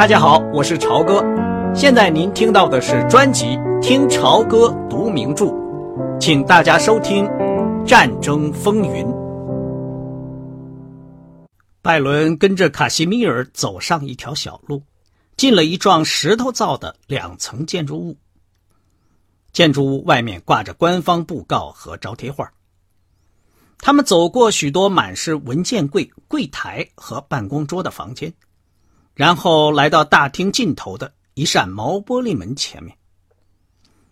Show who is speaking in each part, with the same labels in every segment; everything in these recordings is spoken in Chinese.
Speaker 1: 大家好，我是朝哥。现在您听到的是专辑《听朝歌读名著》，请大家收听《战争风云》。拜伦跟着卡西米尔走上一条小路，进了一幢石头造的两层建筑物。建筑物外面挂着官方布告和招贴画。他们走过许多满是文件柜、柜台和办公桌的房间。然后来到大厅尽头的一扇毛玻璃门前面。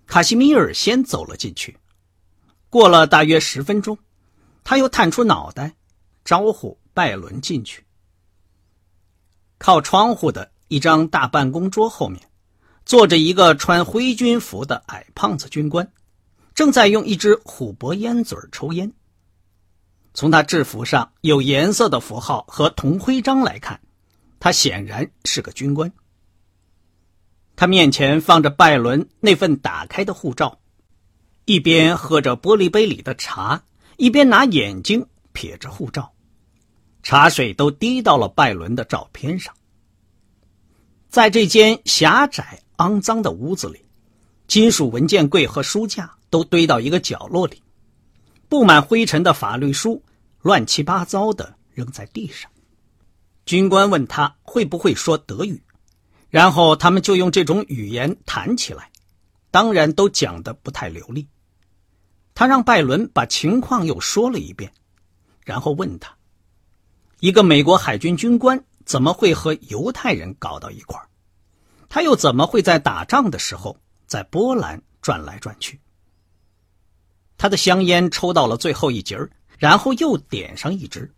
Speaker 1: 卡西米尔先走了进去。过了大约十分钟，他又探出脑袋，招呼拜伦进去。靠窗户的一张大办公桌后面，坐着一个穿灰军服的矮胖子军官，正在用一支虎珀烟嘴抽烟。从他制服上有颜色的符号和铜徽章来看。他显然是个军官。他面前放着拜伦那份打开的护照，一边喝着玻璃杯里的茶，一边拿眼睛瞥着护照，茶水都滴到了拜伦的照片上。在这间狭窄肮脏的屋子里，金属文件柜和书架都堆到一个角落里，布满灰尘的法律书乱七八糟的扔在地上。军官问他会不会说德语，然后他们就用这种语言谈起来，当然都讲得不太流利。他让拜伦把情况又说了一遍，然后问他：一个美国海军军官怎么会和犹太人搞到一块儿？他又怎么会在打仗的时候在波兰转来转去？他的香烟抽到了最后一截然后又点上一支。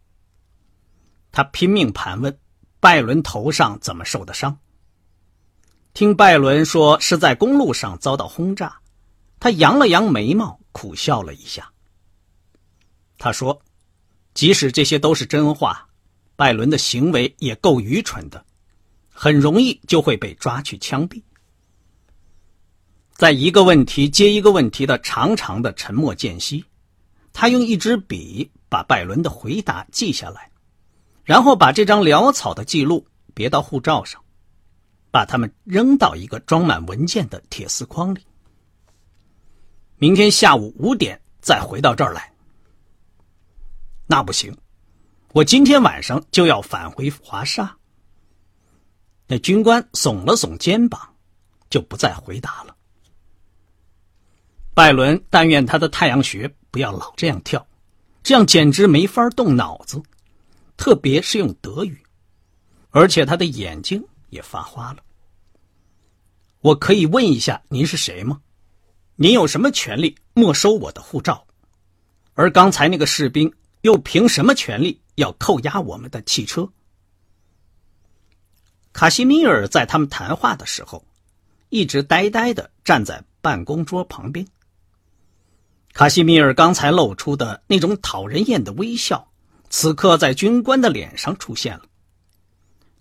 Speaker 1: 他拼命盘问拜伦头上怎么受的伤。听拜伦说是在公路上遭到轰炸，他扬了扬眉毛，苦笑了一下。他说：“即使这些都是真话，拜伦的行为也够愚蠢的，很容易就会被抓去枪毙。”在一个问题接一个问题的长长的沉默间隙，他用一支笔把拜伦的回答记下来。然后把这张潦草的记录别到护照上，把它们扔到一个装满文件的铁丝筐里。明天下午五点再回到这儿来。那不行，我今天晚上就要返回华沙。那军官耸了耸肩膀，就不再回答了。拜伦但愿他的太阳穴不要老这样跳，这样简直没法动脑子。特别是用德语，而且他的眼睛也发花了。我可以问一下您是谁吗？您有什么权利没收我的护照？而刚才那个士兵又凭什么权利要扣押我们的汽车？卡西米尔在他们谈话的时候，一直呆呆的站在办公桌旁边。卡西米尔刚才露出的那种讨人厌的微笑。此刻，在军官的脸上出现了。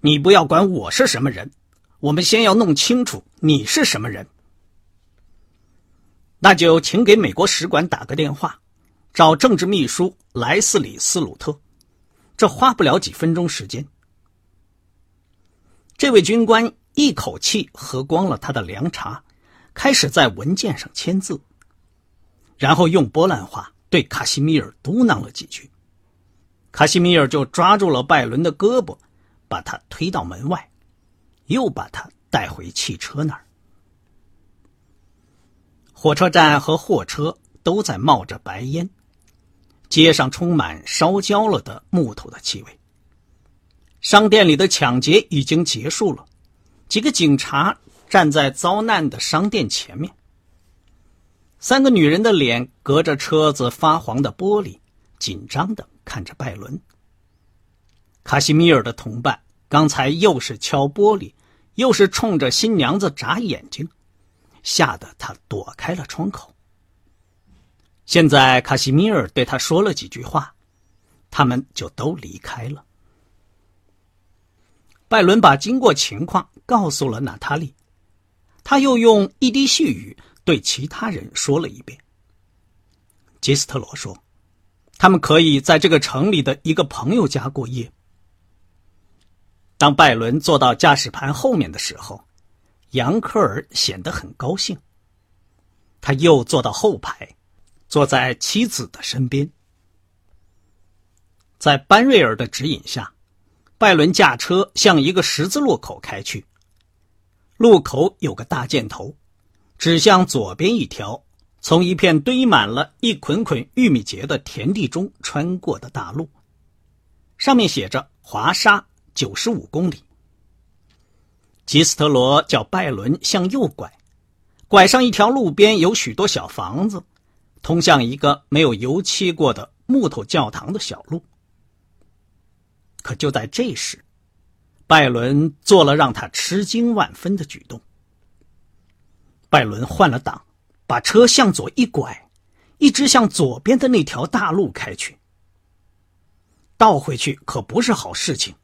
Speaker 1: 你不要管我是什么人，我们先要弄清楚你是什么人。那就请给美国使馆打个电话，找政治秘书莱斯里斯鲁特。这花不了几分钟时间。这位军官一口气喝光了他的凉茶，开始在文件上签字，然后用波兰话对卡西米尔嘟囔了几句。卡西米尔就抓住了拜伦的胳膊，把他推到门外，又把他带回汽车那儿。火车站和货车都在冒着白烟，街上充满烧焦了的木头的气味。商店里的抢劫已经结束了，几个警察站在遭难的商店前面。三个女人的脸隔着车子发黄的玻璃，紧张的。看着拜伦，卡西米尔的同伴刚才又是敲玻璃，又是冲着新娘子眨眼睛，吓得他躲开了窗口。现在卡西米尔对他说了几句话，他们就都离开了。拜伦把经过情况告诉了娜塔莉，他又用一滴细语对其他人说了一遍。吉斯特罗说。他们可以在这个城里的一个朋友家过夜。当拜伦坐到驾驶盘后面的时候，杨科尔显得很高兴。他又坐到后排，坐在妻子的身边。在班瑞尔的指引下，拜伦驾车向一个十字路口开去。路口有个大箭头，指向左边一条从一片堆满了一捆捆玉米秸的田地中穿过的大路，上面写着“华沙九十五公里”。吉斯特罗叫拜伦向右拐，拐上一条路边有许多小房子，通向一个没有油漆过的木头教堂的小路。可就在这时，拜伦做了让他吃惊万分的举动。拜伦换了挡，把车向左一拐，一直向左边的那条大路开去。倒回去可不是好事情，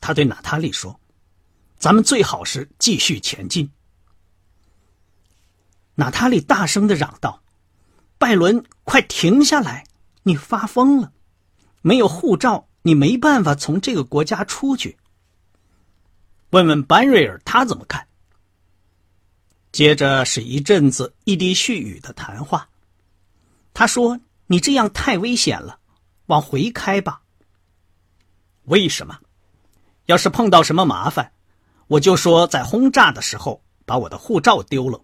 Speaker 1: 他对娜塔莉说：“咱们最好是继续前进。”娜塔莉大声的嚷道：“拜伦，快停下来！你发疯了！没有护照。”你没办法从这个国家出去。问问班瑞尔，他怎么看？接着是一阵子一滴絮语的谈话。他说：“你这样太危险了，往回开吧。”为什么？要是碰到什么麻烦，我就说在轰炸的时候把我的护照丢了，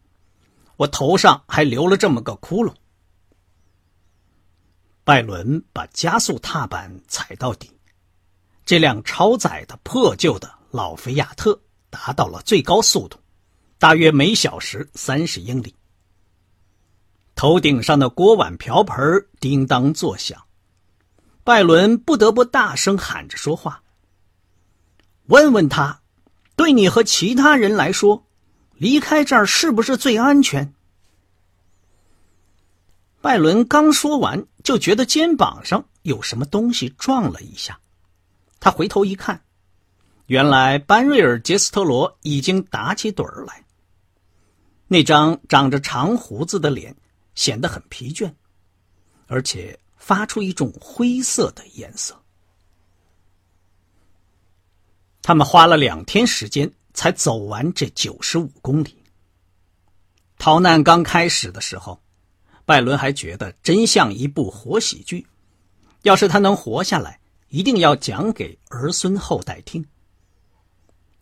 Speaker 1: 我头上还留了这么个窟窿。拜伦把加速踏板踩到底，这辆超载的破旧的老菲亚特达到了最高速度，大约每小时三十英里。头顶上的锅碗瓢盆叮当作响，拜伦不得不大声喊着说话：“问问他，对你和其他人来说，离开这儿是不是最安全？”拜伦刚说完，就觉得肩膀上有什么东西撞了一下。他回头一看，原来班瑞尔·杰斯特罗已经打起盹儿来。那张长着长胡子的脸显得很疲倦，而且发出一种灰色的颜色。他们花了两天时间才走完这九十五公里。逃难刚开始的时候。拜伦还觉得真像一部活喜剧，要是他能活下来，一定要讲给儿孙后代听。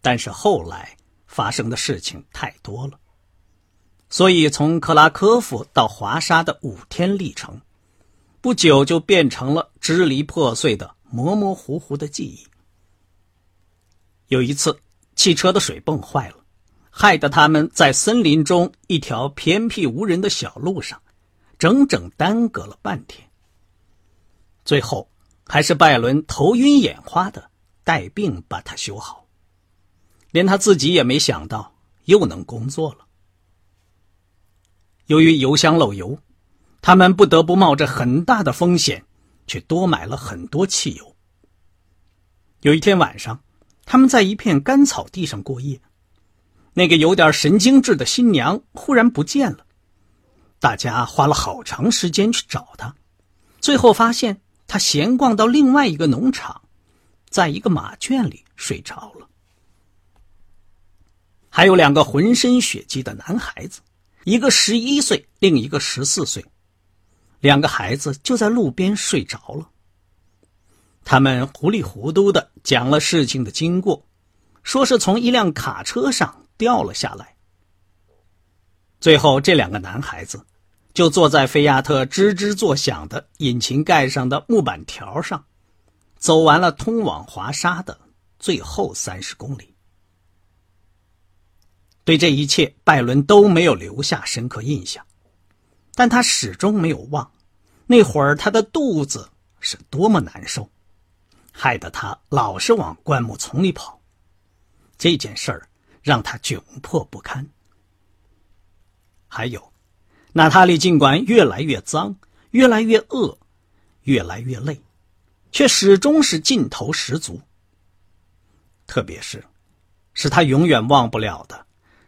Speaker 1: 但是后来发生的事情太多了，所以从克拉科夫到华沙的五天历程，不久就变成了支离破碎的模模糊糊的记忆。有一次，汽车的水泵坏了，害得他们在森林中一条偏僻无人的小路上。整整耽搁了半天，最后还是拜伦头晕眼花的带病把它修好，连他自己也没想到又能工作了。由于油箱漏油，他们不得不冒着很大的风险去多买了很多汽油。有一天晚上，他们在一片干草地上过夜，那个有点神经质的新娘忽然不见了。大家花了好长时间去找她，最后发现她闲逛到另外一个农场，在一个马圈里睡着了。还有两个浑身血迹的男孩子，一个十一岁，另一个十四岁，两个孩子就在路边睡着了。他们糊里糊涂的讲了事情的经过，说是从一辆卡车上掉了下来。最后，这两个男孩子。就坐在菲亚特吱吱作响的引擎盖上的木板条上，走完了通往华沙的最后三十公里。对这一切，拜伦都没有留下深刻印象，但他始终没有忘那会儿他的肚子是多么难受，害得他老是往灌木丛里跑。这件事儿让他窘迫不堪。还有。娜塔莉尽管越来越脏，越来越饿，越来越累，却始终是劲头十足。特别是，是他永远忘不了的，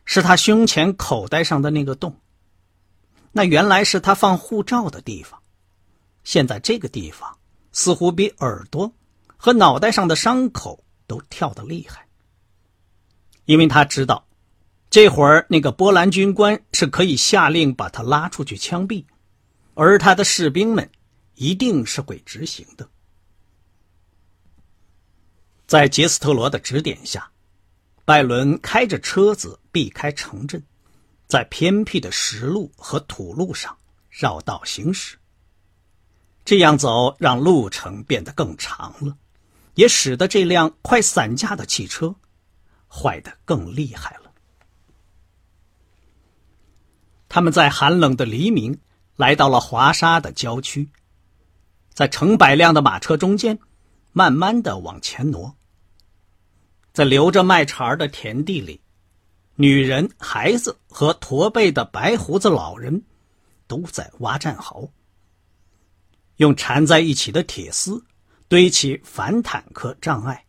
Speaker 1: 是他胸前口袋上的那个洞。那原来是他放护照的地方，现在这个地方似乎比耳朵和脑袋上的伤口都跳得厉害。因为他知道，这会儿那个波兰军官是可以下令把他拉出去枪毙，而他的士兵们一定是会执行的。在杰斯特罗的指点下，拜伦开着车子避开城镇，在偏僻的石路和土路上绕道行驶。这样走让路程变得更长了，也使得这辆快散架的汽车坏得更厉害了。他们在寒冷的黎明来到了华沙的郊区，在成百辆的马车中间，慢慢的往前挪。在留着麦茬的田地里，女人、孩子和驼背的白胡子老人都在挖战壕，用缠在一起的铁丝堆起反坦克障碍。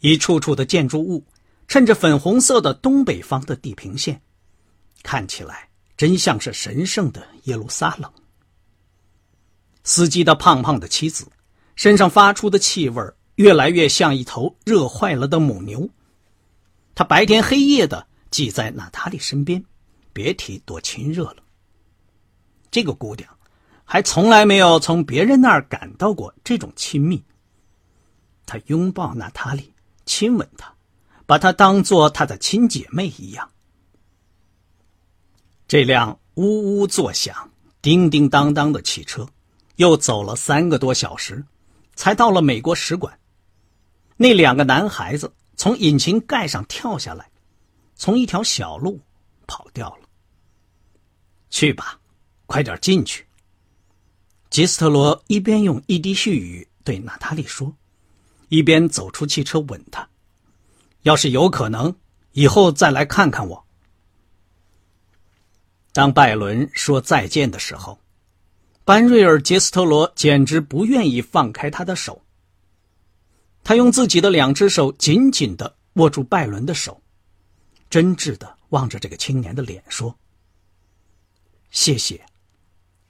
Speaker 1: 一处处的建筑物趁着粉红色的东北方的地平线，看起来真像是神圣的耶路撒冷。司机的胖胖的妻子身上发出的气味越来越像一头热坏了的母牛，他白天黑夜的挤在娜塔莉身边，别提多亲热了。这个姑娘还从来没有从别人那儿感到过这种亲密。他拥抱娜塔莉，亲吻她，把她当做他的亲姐妹一样。这辆呜呜作响、叮叮当当的汽车，又走了三个多小时，才到了美国使馆。那两个男孩子从引擎盖上跳下来，从一条小路跑掉了。去吧，快点进去。吉斯特罗一边用一滴絮语对娜塔莉说，一边走出汽车吻她。要是有可能，以后再来看看我。当拜伦说再见的时候，班瑞尔·杰斯特罗简直不愿意放开他的手。他用自己的两只手紧紧的握住拜伦的手，真挚的望着这个青年的脸说：“谢谢，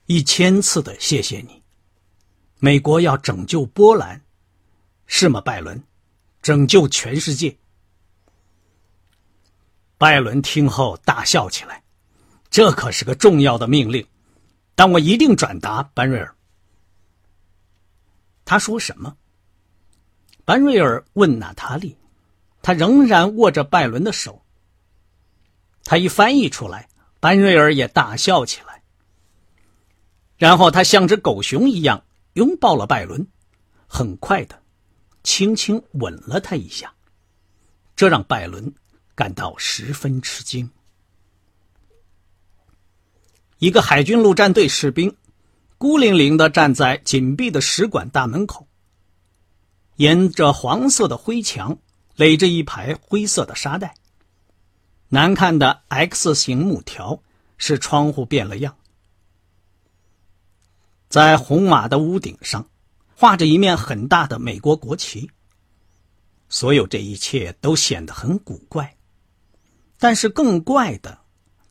Speaker 1: 一千次的谢谢你。美国要拯救波兰，是吗，拜伦？拯救全世界。”拜伦听后大笑起来：“这可是个重要的命令，但我一定转达。”班瑞尔，他说什么？班瑞尔问娜塔莉，他仍然握着拜伦的手。他一翻译出来，班瑞尔也大笑起来。然后他像只狗熊一样拥抱了拜伦，很快的，轻轻吻了他一下，这让拜伦感到十分吃惊。一个海军陆战队士兵孤零零的站在紧闭的使馆大门口。沿着黄色的灰墙垒着一排灰色的沙袋，难看的 X 型木条使窗户变了样。在红瓦的屋顶上，画着一面很大的美国国旗。所有这一切都显得很古怪，但是更怪的，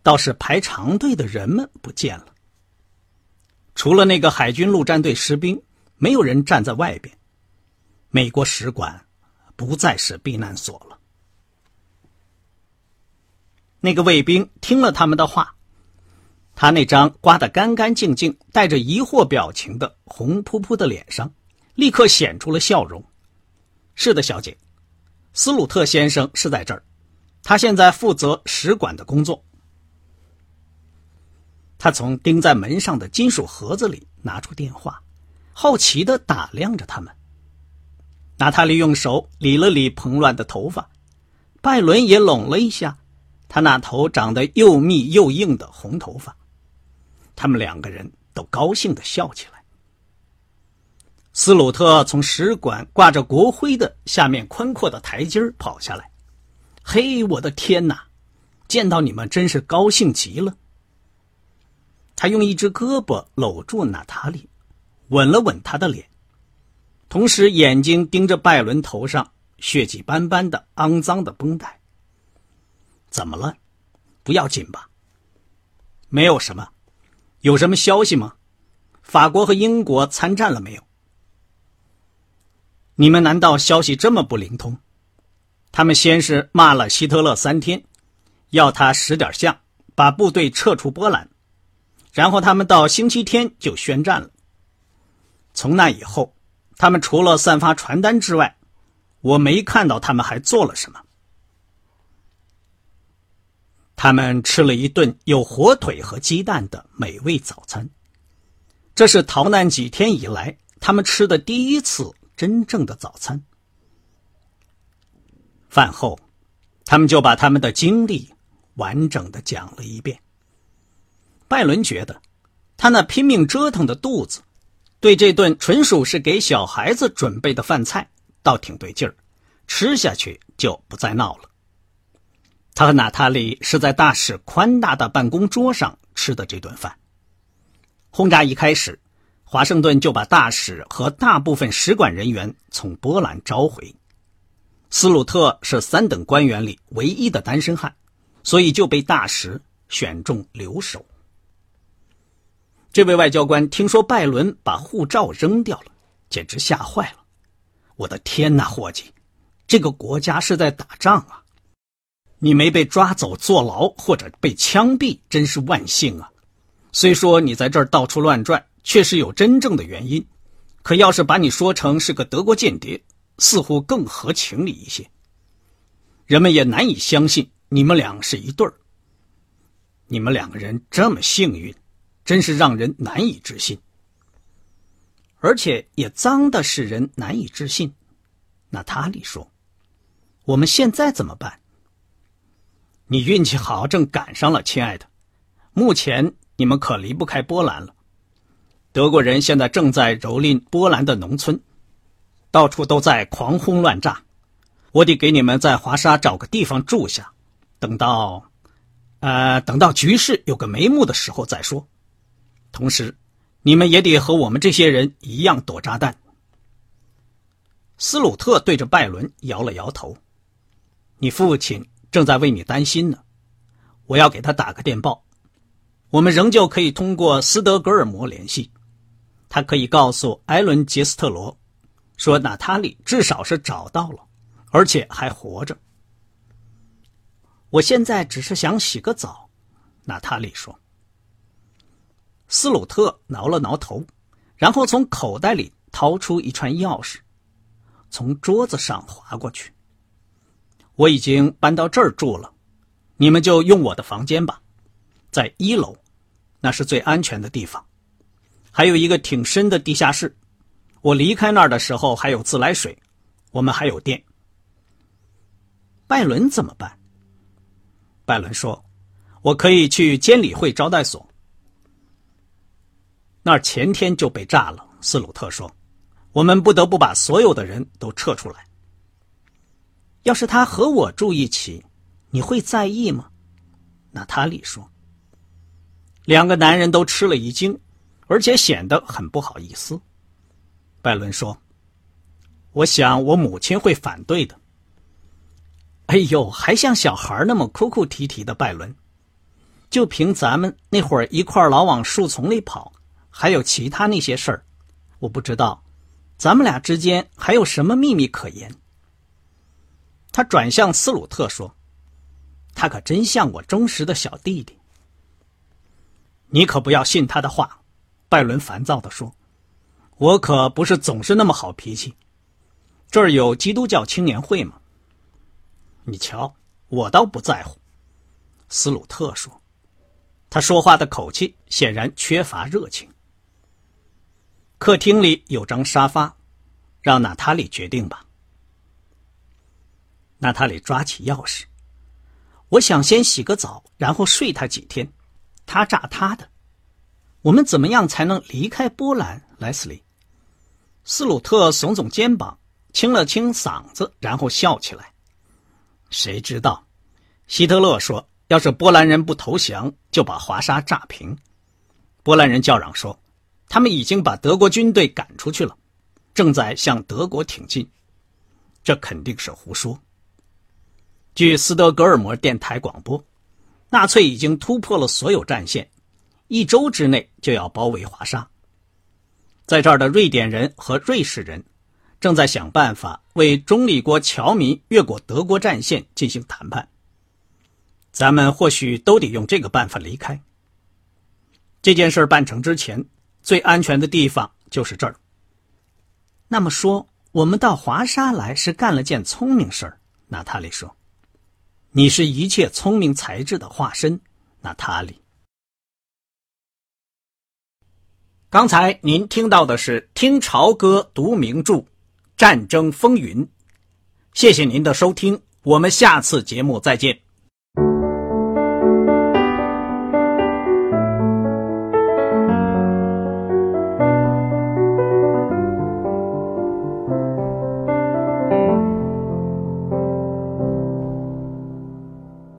Speaker 1: 倒是排长队的人们不见了。除了那个海军陆战队士兵，没有人站在外边。美国使馆不再是避难所了。那个卫兵听了他们的话，他那张刮得干干净净、带着疑惑表情的红扑扑的脸上，立刻显出了笑容。是的，小姐，斯鲁特先生是在这儿，他现在负责使馆的工作。他从钉在门上的金属盒子里拿出电话，好奇的打量着他们。娜塔莉用手理了理蓬乱的头发，拜伦也拢了一下他那头长得又密又硬的红头发。他们两个人都高兴的笑起来。斯鲁特从使馆挂着国徽的下面宽阔的台阶跑下来。嘿，我的天哪！见到你们真是高兴极了。他用一只胳膊搂住娜塔莉，吻了吻她的脸。同时，眼睛盯着拜伦头上血迹斑斑的肮脏的绷带。怎么了？不要紧吧？没有什么。有什么消息吗？法国和英国参战了没有？你们难道消息这么不灵通？他们先是骂了希特勒三天，要他识点相，把部队撤出波兰，然后他们到星期天就宣战了。从那以后，他们除了散发传单之外，我没看到他们还做了什么。他们吃了一顿有火腿和鸡蛋的美味早餐，这是逃难几天以来他们吃的第一次真正的早餐。饭后，他们就把他们的经历完整的讲了一遍。拜伦觉得，他那拼命折腾的肚子，对这顿纯属是给小孩子准备的饭菜，倒挺对劲儿，吃下去就不再闹了。他和娜塔莉是在大使宽大的办公桌上吃的这顿饭。轰炸一开始，华盛顿就把大使和大部分使馆人员从波兰召回。斯鲁特是三等官员里唯一的单身汉，所以就被大使选中留守。这位外交官听说拜伦把护照扔掉了，简直吓坏了。我的天哪，伙计，这个国家是在打仗啊！你没被抓走坐牢或者被枪毙，真是万幸啊！虽说你在这儿到处乱转，确实有真正的原因，可要是把你说成是个德国间谍，似乎更合情理一些。人们也难以相信你们俩是一对儿。你们两个人这么幸运，真是让人难以置信，而且也脏的使人难以置信。娜塔莉说：“我们现在怎么办？”你运气好，正赶上了，亲爱的。目前你们可离不开波兰了。德国人现在正在蹂躏波兰的农村。到处都在狂轰乱炸，我得给你们在华沙找个地方住下，等到，呃，等到局势有个眉目的时候再说。同时，你们也得和我们这些人一样躲炸弹。斯鲁特对着拜伦摇了摇头：“你父亲正在为你担心呢，我要给他打个电报。我们仍旧可以通过斯德哥尔摩联系，他可以告诉艾伦·杰斯特罗。”说娜塔莉至少是找到了，而且还活着。我现在只是想洗个澡，娜塔莉说。斯鲁特挠了挠头，然后从口袋里掏出一串钥匙，从桌子上划过去。我已经搬到这儿住了，你们就用我的房间吧，在一楼，那是最安全的地方，还有一个挺深的地下室。我离开那儿的时候还有自来水，我们还有电。拜伦怎么办？拜伦说：“我可以去监理会招待所。”那儿前天就被炸了。斯鲁特说：“我们不得不把所有的人都撤出来。”要是他和我住一起，你会在意吗？娜塔莉说。两个男人都吃了一惊，而且显得很不好意思。拜伦说：“我想我母亲会反对的。”哎呦，还像小孩那么哭哭啼啼的拜伦，就凭咱们那会儿一块老往树丛里跑，还有其他那些事儿，我不知道，咱们俩之间还有什么秘密可言。他转向斯鲁特说：“他可真像我忠实的小弟弟。”你可不要信他的话，拜伦烦躁地说。我可不是总是那么好脾气。这儿有基督教青年会吗？你瞧，我倒不在乎。”斯鲁特说，他说话的口气显然缺乏热情。客厅里有张沙发，让娜塔莉决定吧。娜塔莉抓起钥匙，我想先洗个澡，然后睡他几天。他炸他的。我们怎么样才能离开波兰，莱斯利？斯鲁特耸耸肩膀，清了清嗓子，然后笑起来。谁知道，希特勒说，要是波兰人不投降，就把华沙炸平。波兰人叫嚷说，他们已经把德国军队赶出去了，正在向德国挺进。这肯定是胡说。据斯德哥尔摩电台广播，纳粹已经突破了所有战线，一周之内就要包围华沙。在这儿的瑞典人和瑞士人，正在想办法为。中立国侨民越过德国战线进行谈判。咱们或许都得用这个办法离开。这件事办成之前，最安全的地方就是这儿。那么说，我们到华沙来是干了件聪明事儿。娜塔莉说：“你是一切聪明才智的化身，娜塔莉。”刚才您听到的是《听潮歌读名著：战争风云》，谢谢您的收听，我们下次节目再见。